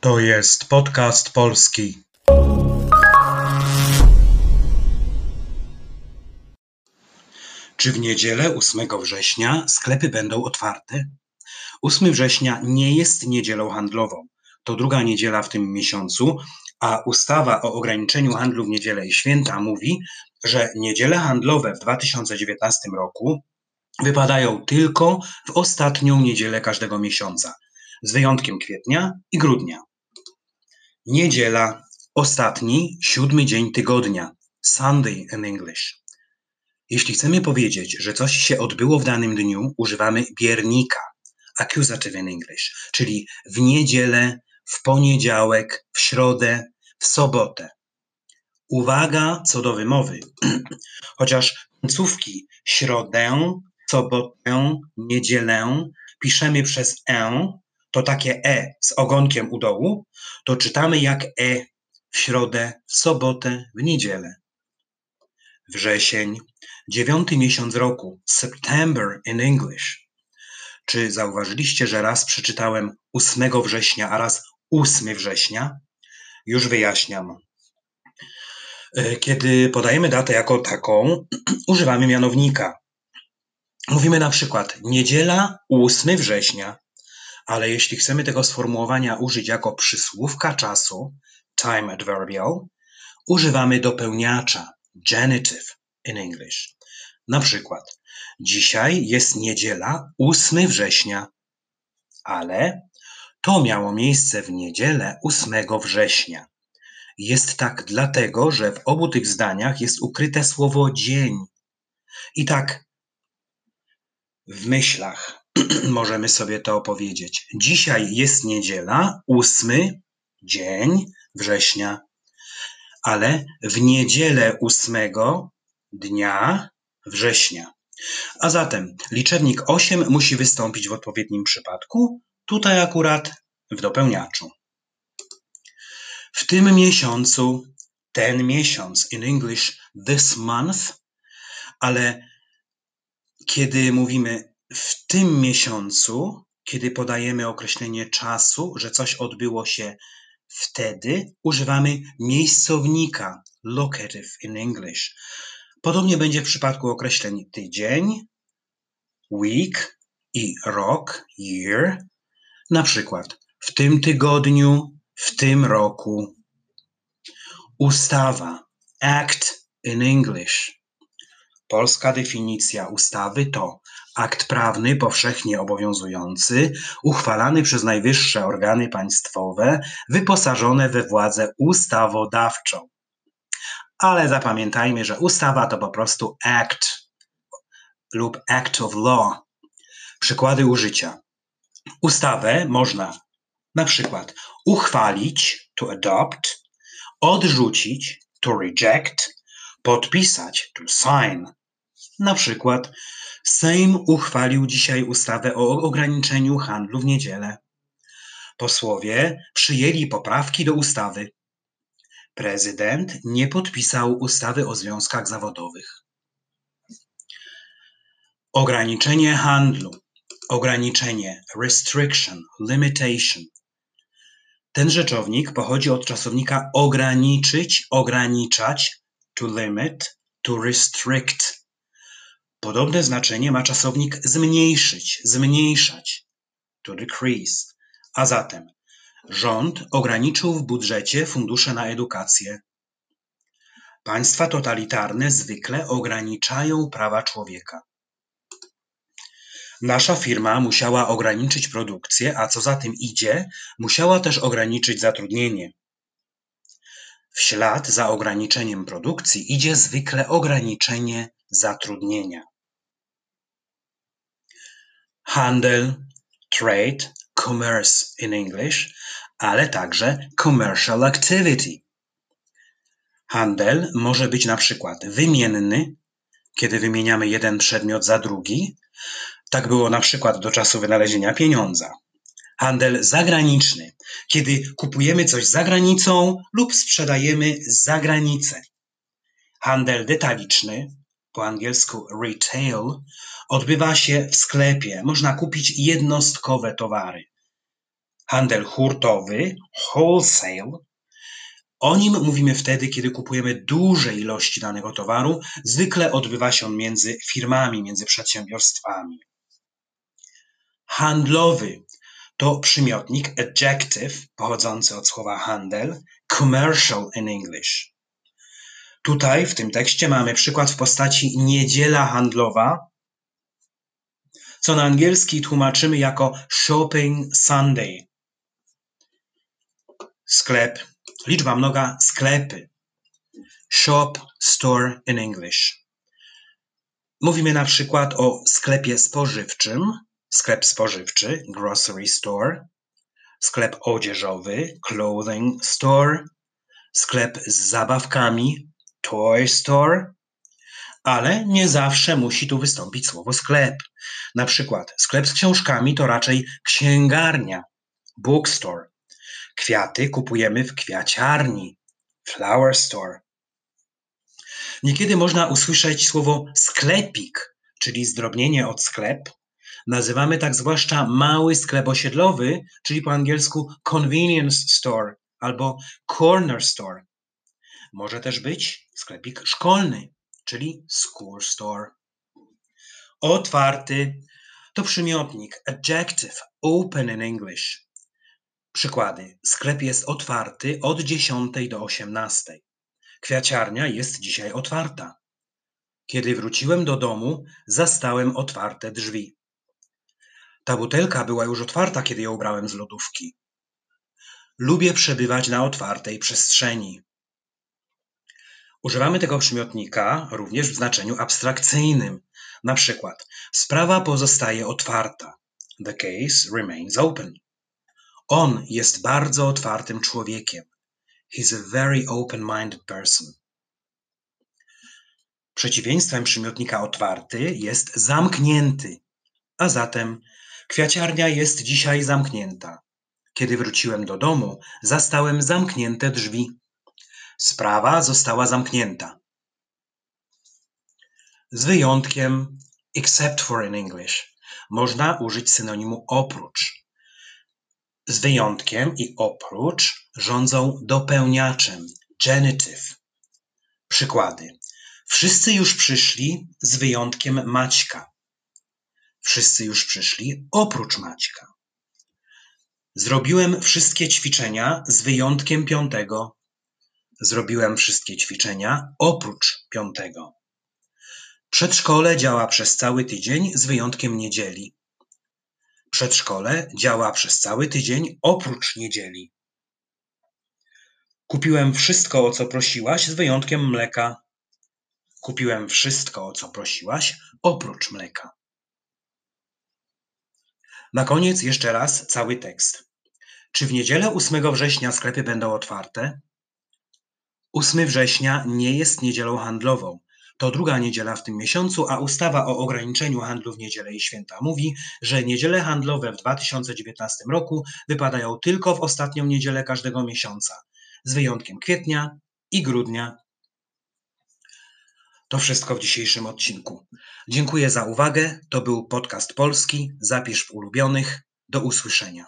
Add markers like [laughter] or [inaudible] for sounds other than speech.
To jest podcast polski. Czy w niedzielę 8 września sklepy będą otwarte? 8 września nie jest niedzielą handlową. To druga niedziela w tym miesiącu, a ustawa o ograniczeniu handlu w niedzielę i święta mówi, że niedziele handlowe w 2019 roku wypadają tylko w ostatnią niedzielę każdego miesiąca, z wyjątkiem kwietnia i grudnia. Niedziela, ostatni, siódmy dzień tygodnia. Sunday in English. Jeśli chcemy powiedzieć, że coś się odbyło w danym dniu, używamy biernika, accusative in English, czyli w niedzielę, w poniedziałek, w środę, w sobotę. Uwaga co do wymowy. [clears throat] Chociaż końcówki środę, sobotę, niedzielę piszemy przez e, to takie e z ogonkiem u dołu, to czytamy jak e w środę, w sobotę, w niedzielę. Wrzesień, dziewiąty miesiąc roku, September in English. Czy zauważyliście, że raz przeczytałem 8 września, a raz 8 września? Już wyjaśniam. E, kiedy podajemy datę jako taką, [clears throat] używamy mianownika. Mówimy na przykład niedziela 8 września, ale jeśli chcemy tego sformułowania użyć jako przysłówka czasu, time adverbial, używamy dopełniacza, genitive in English. Na przykład, dzisiaj jest niedziela 8 września, ale to miało miejsce w niedzielę 8 września. Jest tak dlatego, że w obu tych zdaniach jest ukryte słowo dzień. I tak w myślach [clears throat] możemy sobie to opowiedzieć. Dzisiaj jest niedziela, ósmy dzień września, ale w niedzielę ósmego dnia września. A zatem liczebnik 8 musi wystąpić w odpowiednim przypadku, tutaj akurat w dopełniaczu. W tym miesiącu, ten miesiąc, in English this month, ale kiedy mówimy w tym miesiącu, kiedy podajemy określenie czasu, że coś odbyło się wtedy, używamy miejscownika, locative in English. Podobnie będzie w przypadku określeń tydzień, week i rok, year. Na przykład w tym tygodniu, w tym roku. Ustawa, act in English. Polska definicja ustawy to akt prawny powszechnie obowiązujący, uchwalany przez najwyższe organy państwowe, wyposażone we władzę ustawodawczą. Ale zapamiętajmy, że ustawa to po prostu act lub act of law. Przykłady użycia. Ustawę można na przykład uchwalić to adopt, odrzucić to reject, podpisać to sign na przykład Sejm uchwalił dzisiaj ustawę o ograniczeniu handlu w niedzielę. Posłowie przyjęli poprawki do ustawy. Prezydent nie podpisał ustawy o związkach zawodowych. Ograniczenie handlu, ograniczenie, restriction, limitation. Ten rzeczownik pochodzi od czasownika ograniczyć, ograniczać, to limit, to restrict. Podobne znaczenie ma czasownik zmniejszyć, zmniejszać, to decrease. A zatem rząd ograniczył w budżecie fundusze na edukację. Państwa totalitarne zwykle ograniczają prawa człowieka. Nasza firma musiała ograniczyć produkcję, a co za tym idzie, musiała też ograniczyć zatrudnienie. W ślad za ograniczeniem produkcji idzie zwykle ograniczenie zatrudnienia. Handel, trade, commerce in English, ale także commercial activity. Handel może być na przykład wymienny, kiedy wymieniamy jeden przedmiot za drugi. Tak było na przykład do czasu wynalezienia pieniądza. Handel zagraniczny, kiedy kupujemy coś za granicą lub sprzedajemy za granicę. Handel detaliczny, po angielsku retail, odbywa się w sklepie. Można kupić jednostkowe towary. Handel hurtowy, wholesale. O nim mówimy wtedy, kiedy kupujemy duże ilości danego towaru. Zwykle odbywa się on między firmami, między przedsiębiorstwami. Handlowy to przymiotnik adjective pochodzący od słowa handel, commercial in English. Tutaj w tym tekście mamy przykład w postaci niedziela handlowa, co na angielski tłumaczymy jako shopping Sunday. Sklep, liczba mnoga sklepy. Shop, store in English. Mówimy na przykład o sklepie spożywczym, sklep spożywczy, grocery store, sklep odzieżowy, clothing store, sklep z zabawkami, toy store, ale nie zawsze musi tu wystąpić słowo sklep. Na przykład sklep z książkami to raczej księgarnia, bookstore. Kwiaty kupujemy w kwiaciarni, flower store. Niekiedy można usłyszeć słowo sklepik, czyli zdrobnienie od sklep. Nazywamy tak zwłaszcza mały sklep osiedlowy, czyli po angielsku convenience store albo corner store. Może też być sklepik szkolny, czyli school store. Otwarty to przymiotnik adjective, open in English. Przykłady. Sklep jest otwarty od 10 do 18. Kwiaciarnia jest dzisiaj otwarta. Kiedy wróciłem do domu, zastałem otwarte drzwi. Ta butelka była już otwarta, kiedy ją ubrałem z lodówki. Lubię przebywać na otwartej przestrzeni. Używamy tego przymiotnika również w znaczeniu abstrakcyjnym. Na przykład, sprawa pozostaje otwarta. The case remains open. On jest bardzo otwartym człowiekiem. He's a very open-minded person. Przeciwieństwem przymiotnika otwarty jest zamknięty, a zatem kwiaciarnia jest dzisiaj zamknięta. Kiedy wróciłem do domu, zastałem zamknięte drzwi. Sprawa została zamknięta. Z wyjątkiem except for in English można użyć synonimu oprócz. Z wyjątkiem i oprócz rządzą dopełniaczem genitive. Przykłady. Wszyscy już przyszli z wyjątkiem Maćka. Wszyscy już przyszli oprócz Maćka. Zrobiłem wszystkie ćwiczenia z wyjątkiem piątego. Zrobiłem wszystkie ćwiczenia oprócz piątego. Przedszkole działa przez cały tydzień z wyjątkiem niedzieli. Przedszkole działa przez cały tydzień oprócz niedzieli. Kupiłem wszystko, o co prosiłaś, z wyjątkiem mleka. Kupiłem wszystko, o co prosiłaś, oprócz mleka. Na koniec jeszcze raz cały tekst. Czy w niedzielę 8 września sklepy będą otwarte? 8 września nie jest niedzielą handlową. To druga niedziela w tym miesiącu, a ustawa o ograniczeniu handlu w niedzielę i święta mówi, że niedziele handlowe w 2019 roku wypadają tylko w ostatnią niedzielę każdego miesiąca, z wyjątkiem kwietnia i grudnia. To wszystko w dzisiejszym odcinku. Dziękuję za uwagę. To był podcast polski. Zapisz w ulubionych. Do usłyszenia.